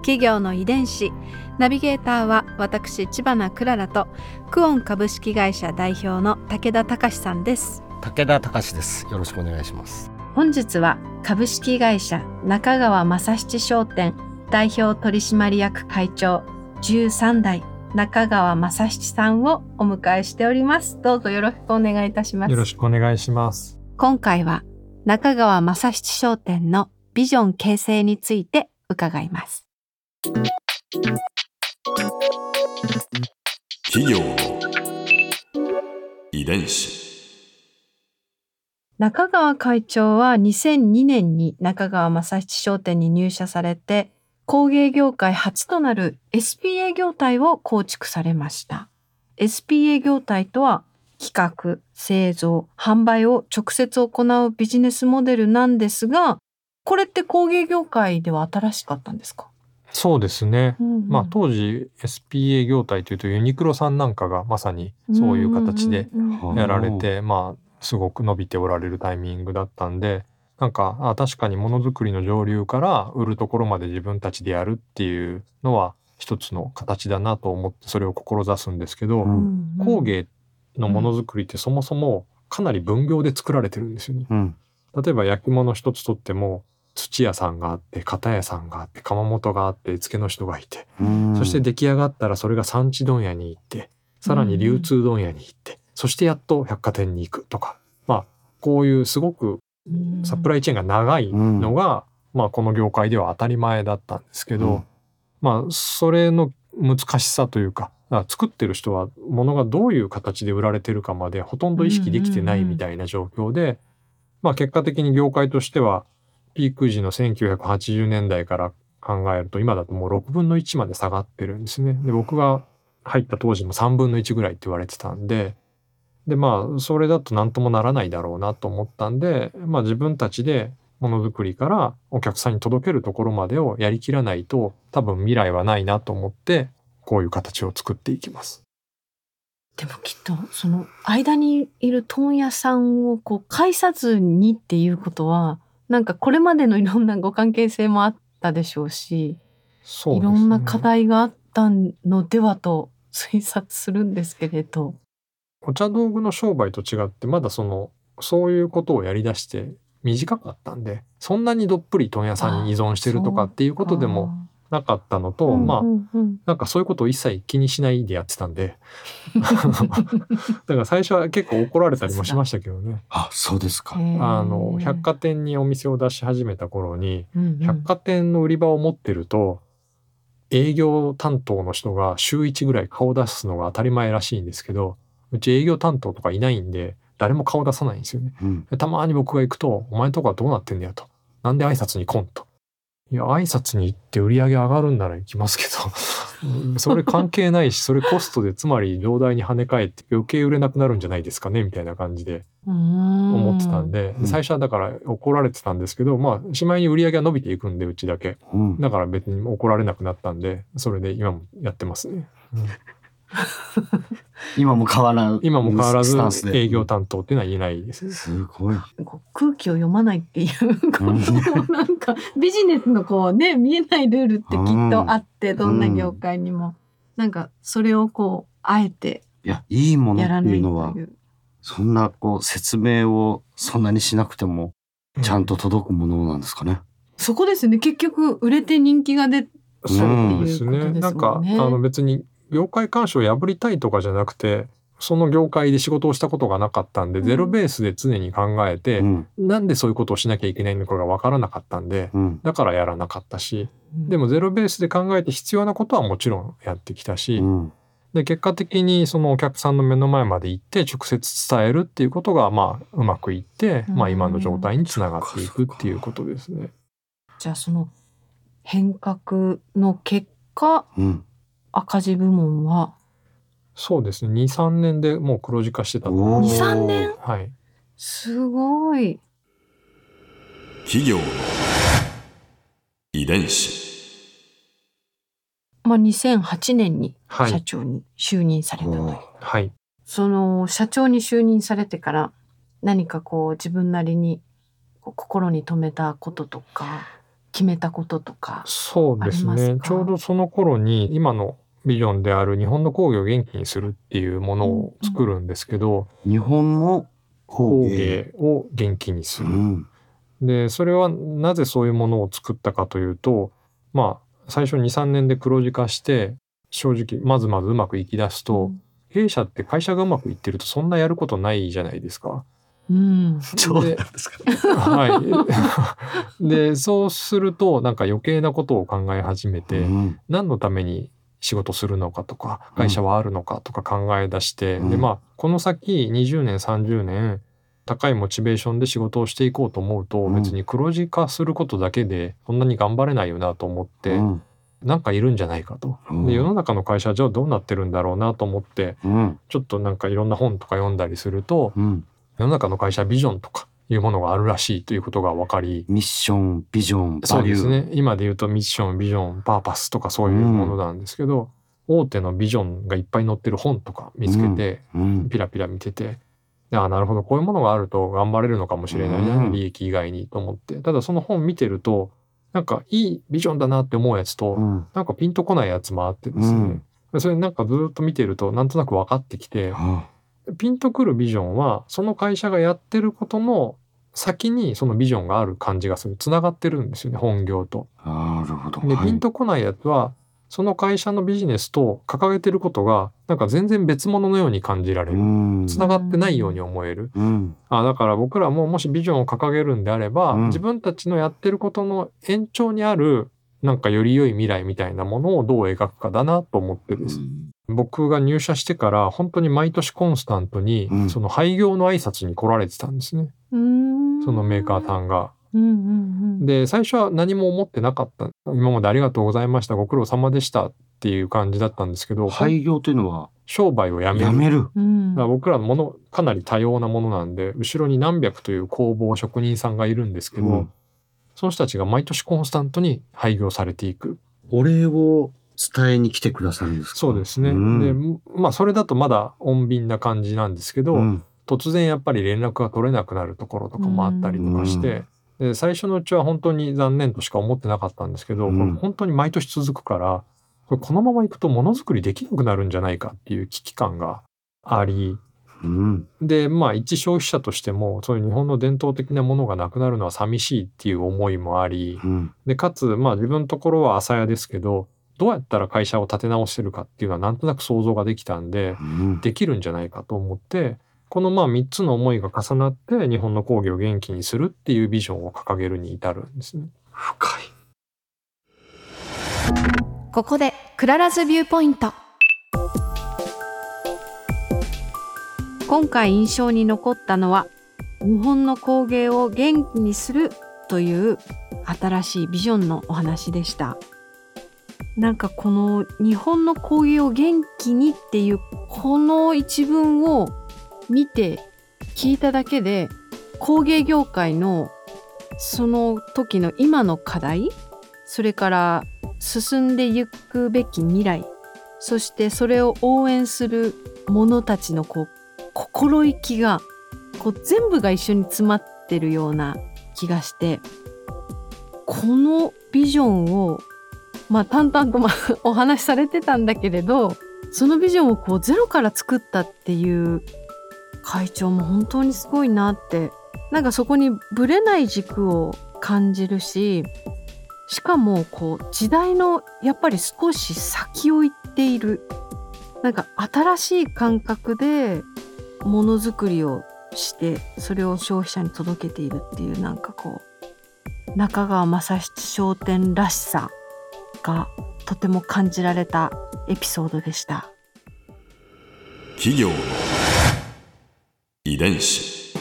企業の遺伝子ナビゲーターは私千葉なクララとクオン株式会社代表の武田隆さんです武田隆です。よろしくお願いします。本日は株式会社中川正七商店代表取締役会長13代中川正七さんをお迎えしておりますどうぞよろしくお願いいたしますよろしくお願いします。今回は中川正七商店のビジョン形成について伺います企業の遺伝子。中川会長は2002年に中川正七商店に入社されて工芸業界初となる SPA 業態を構築されました。SPA 業態とは企画、製造、販売を直接行うビジネスモデルなんですが、これって工芸業界では新しかったんですか、そうですね。うんうんまあ当時 SPA 業態というとユニクロさんなんかがまさにそういう形でうんうんうんやられて、まあすごく伸びておられるタイミングだったんで、なんかあ確かにものづくりの上流から売るところまで自分たちでやるっていうのは一つの形だなと思ってそれを志すんですけど、うん工芸のものづくりってそもそもかなり分業で作られてるんですよね。うん。例えば焼き物一つとっても土屋さんがあって型屋さんがあって窯元があって付けの人がいて、うん。そして出来上がったらそれが産地問屋に行ってさらに流通問屋に行って、そしてやっと百貨店に行くとか。まあこういうすごくサプライチェーンが長いのが、まあこの業界では当たり前だったんですけど、うん。まあそれの難しさというか作ってる人は物がどういう形で売られてるかまでほとんど意識できてないみたいな状況で、まあ結果的に業界としてはピーク時の1980年代から考えると今だともう6分の1まで下がってるんですね。で僕が入った当時も3分の1ぐらいって言われてたんででまあそれだと何ともならないだろうなと思ったんで、まあ、自分たちでものづくりからお客さんに届けるところまでをやりきらないと多分未来はないなと思ってこういう形を作っていきます。でもきっとその間にいる問屋さんをこう介さずにっていうことはなんかこれまでのいろんなご関係性もあったでしょうしねいろんな課題があったのではと推察するんですけれど。お茶道具の商売と違ってまだそのそういうことをやりだして短かったんでそんなにどっぷり問屋さんに依存してるとかっていうことでもなかったのと、まああ、なんかそういうことを一切気にしないでやってたんで だから最初は結構怒られたりもしましたけどね。あ、そうですか。あの百貨店にお店を出し始めた頃に店百貨店の売り場を持ってると営業担当の人が週1ぐらい顔を出すのが当たり前らしいんですけどうち営業担当とかいないんで誰も顔出さないんですよね。うん。でたまに僕が行くと「お前んとこはどうなってんだよ」と「なんで挨拶に来ん?」と。いや挨拶に行って売り上げ上がるんなら行きますけど。う んそれ関係ないしそれコストでつまり上代に跳ね返って余計売れなくなるんじゃないですかねみたいな感じで思ってたんで、うん。最初はだから怒られてたんですけどまあしまいに売り上げが伸びていくんでうちだけ。うん。だから別に怒られなくなったんでそれで今もやってますね、うん。今も変わらず。今も変わらず営業担当っていうのは言えないです。すごい。空気を読まないっていうことなんかビジネスのこうね見えないルールってきっとあってどんな業界にも。なんかそれをこうあえていや、いいものってやらないいう。のはそんなこう説明をそんなにしなくても、ちゃんと届くものなんですかね。そこですね。結局売れて人気が出そうですね。なんか、あの別に業界干渉を破りたいとかじゃなくて、その業界で仕事をしたことがなかったんで、うんゼロベースで常に考えて、うん。なんでそういうことをしなきゃいけないのかがわからなかったんで、うん。だからやらなかったし、でももゼロベースで考えて必要なことはもちろんやってきたし、うん。で結果的にそのお客さんの目の前まで行って直接伝えるっていうことがまあうまくいって、まあ今の状態につながっていくっていうことですね。じゃあその変革の結かうん。赤字部門はそうですね。23年でもう黒字化してたとお思うー。23年？はい。すごい。企業の遺伝子。まあ2008年にはい。社長に就任されたという、はい。その社長に就任されてから何かこう自分なりに心に留めたこととか決めたこととかそうですありますか？ねちょうどその頃に今のビジョンである日本の工業を元気にするっていうものを作るんですけど、日本の工工芸。芸を元気にする。うん。でそれはなぜそういうものを作ったかというとまあ最初23年で黒字化して正直まずまずうまくいきだすと、弊社って会社がうまくいってるとそんなやることないじゃないですか。うん そうなんですか。はい。でそうするとなんか余計なことを考え始めて、うん何のために仕事するのかとか会社はあるのかとか考え出して、うんでまあこの先20年30年高いモチベーションで仕事をしていこうと思うと、うん別に黒字化することだけでそんなに頑張れないよなと思って、うんなんかいるんじゃないかと。うんで世の中の会社はじゃあどうなってるんだろうなと思ってうん。ちょっとなんかいろんな本とか読んだりするとうん。世の中の会社はビジョンとかいうものがあるらしいということが分かりミッション、ビジョン、そうバリュー。ですね。今で言うとミッションビジョンパーパスとかそういうものなんですけど、大手のビジョンがいっぱい載ってる本とか見つけて、うん。ピラピラ見ててであなるほどこういうものがあると頑張れるのかもしれないな、うん。利益以外にと思って。ただその本見てるとなんかいいビジョンだなって思うやつと、うん。なんかピンとこないやつもあってですね、それなんかずっと見てるとなんとなく分かってきてはピンとくるビジョンはその会社がやってることの先にそのビジョンがある感じがするつながってるんですよね本業と。あなるほど。で、はいピンとこないやつはその会社のビジネスと掲げてることがなんか全然別物のように感じられる。うん。つながってないように思える。うん。あだから僕らももしビジョンを掲げるんであれば、うん自分たちのやってることの延長にあるなんかより良い未来みたいなものをどう描くかだなと思ってです。僕が入社してから本当に毎年コンスタントにうんその廃業の挨拶に来られてたんですね。うんそのメーカーさんが。うんうんうん。で最初は何も思ってなかった。今までありがとうございました。ご苦労様でしたっていう感じだったんですけど、廃業というのは、商売をやめる。やめる。僕らのものかなり多様なものなんで後ろに何百という工房職人さんがいるんですけど、うん。その人たちが毎年コンスタントに廃業されていく。お礼を伝えに来てくださるんですか？そうですね、うん。でまあそれだとまだ穏便な感じなんですけど、うん突然やっぱり連絡が取れなくなるところとかもあったりとかして、で最初のうちは本当に残念としか思ってなかったんですけど、うんこれ本当に毎年続くからこれこのままいくとものづくりできなくなるんじゃないかっていう危機感がありうん。でまあ一消費者としてもそういう日本の伝統的なものがなくなるのは寂しいっていう思いもありうん。でかつまあ自分のところは朝屋ですけどどうやったら会社を立て直してるかっていうのはなんとなく想像ができたんでうん。できるんじゃないかと思ってこのまあ3つの思いが重なって日本の工芸を元気にするっていうビジョンを掲げるに至るんですね。深い。ここで Clara's Viewpoint 今回印象に残ったのは日本の工芸を元気にするという新しいビジョンのお話でしたなんかこの日本の工芸を元気にっていうこの一文を見て聞いただけで工芸業界のその時の今の課題それから進んでいくべき未来そしてそれを応援する者たちのこう心意気がこう全部が一緒に詰まってるような気がしてこのビジョンをまあ淡々とまお話しされてたんだけれどそのビジョンをこうゼロから作ったっていう会長も本当にすごいなってなんかそこにぶれない軸を感じるししかもこう時代のやっぱり少し先を行っているなんか新しい感覚でものづくりをしてそれを消費者に届けているっていうなんかこう中川正七商店らしさがとても感じられたエピソードでした。企業遺伝子。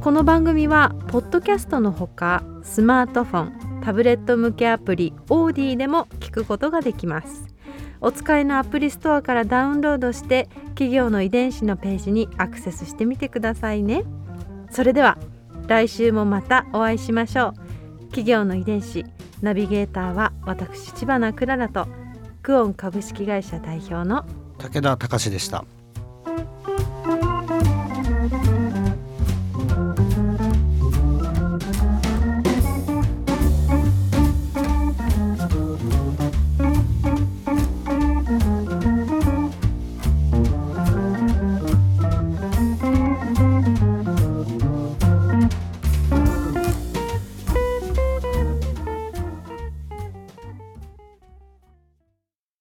この番組はポッドキャストのほかスマートフォンタブレット向けアプリオーディでも聞くことができます。お使いのアプリストアからダウンロードして企業の遺伝子のページにアクセスしてみてくださいね。それでは来週もまたお会いしましょう。企業の遺伝子。ナビゲーターは私千葉なクララとクオン株式会社代表の武田隆でした。